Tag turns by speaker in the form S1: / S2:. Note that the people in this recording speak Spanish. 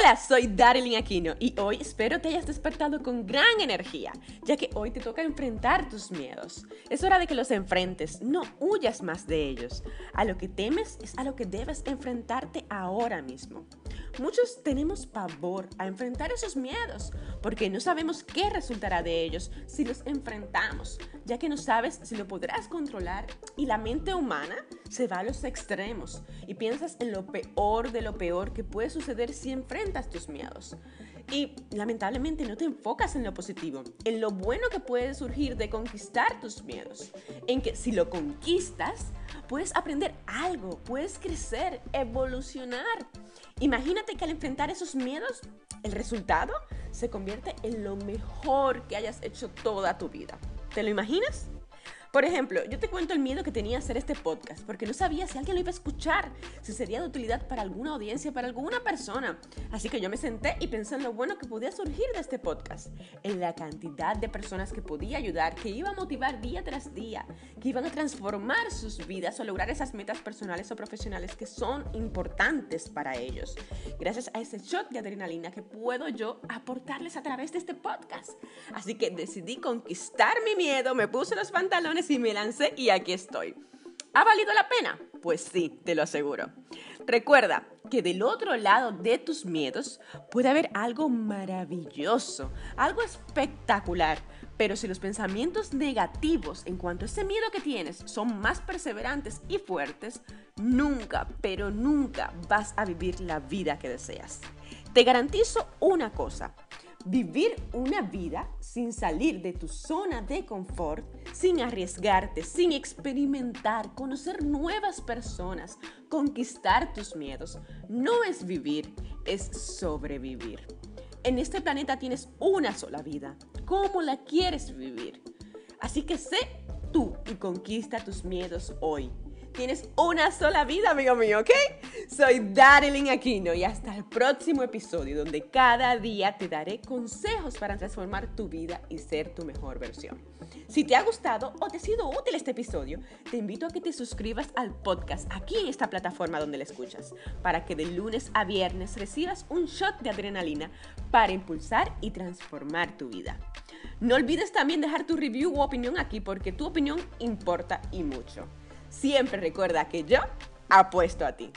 S1: Hola, soy Darlene Aquino y hoy espero te hayas despertado con gran energía, ya que hoy te toca enfrentar tus miedos. Es hora de que los enfrentes, no huyas más de ellos. A lo que temes es a lo que debes enfrentarte ahora mismo. Muchos tenemos pavor a enfrentar esos miedos porque no sabemos qué resultará de ellos si los enfrentamos, ya que no sabes si lo podrás controlar y la mente humana se va a los extremos y piensas en lo peor de lo peor que puede suceder si enfrentas tus miedos. Y lamentablemente no te enfocas en lo positivo, en lo bueno que puede surgir de conquistar tus miedos, en que si lo conquistas, puedes aprender algo, puedes crecer, evolucionar. Imagínate que al enfrentar esos miedos, el resultado se convierte en lo mejor que hayas hecho toda tu vida. ¿Te lo imaginas? Por ejemplo, yo te cuento el miedo que tenía hacer este podcast, porque no sabía si alguien lo iba a escuchar, si sería de utilidad para alguna audiencia, para alguna persona. Así que yo me senté y pensé en lo bueno que podía surgir de este podcast, en la cantidad de personas que podía ayudar, que iba a motivar día tras día, que iban a transformar sus vidas o lograr esas metas personales o profesionales que son importantes para ellos. Gracias a ese shot de adrenalina que puedo yo aportarles a través de este podcast. Así que decidí conquistar mi miedo, me puse los pantalones y me lancé y aquí estoy. ¿Ha valido la pena? Pues sí, te lo aseguro. Recuerda que del otro lado de tus miedos puede haber algo maravilloso, algo espectacular. Pero si los pensamientos negativos en cuanto a ese miedo que tienes son más perseverantes y fuertes, nunca, pero nunca vas a vivir la vida que deseas. Te garantizo una cosa, Vivir una vida sin salir de tu zona de confort, sin arriesgarte, sin experimentar, conocer nuevas personas, conquistar tus miedos, no es vivir, es sobrevivir. En este planeta tienes una sola vida. ¿Cómo la quieres vivir? Así que sé tú y conquista tus miedos hoy. Tienes una sola vida, amigo mío, ¿ok? Soy Darilyn Aquino y hasta el próximo episodio donde cada día te daré consejos para transformar tu vida y ser tu mejor versión. Si te ha gustado o te ha sido útil este episodio, te invito a que te suscribas al podcast aquí en esta plataforma donde la escuchas, para que de lunes a viernes recibas un shot de adrenalina para impulsar y transformar tu vida. No olvides también dejar tu review u opinión aquí porque tu opinión importa y mucho. Siempre recuerda que yo apuesto a ti.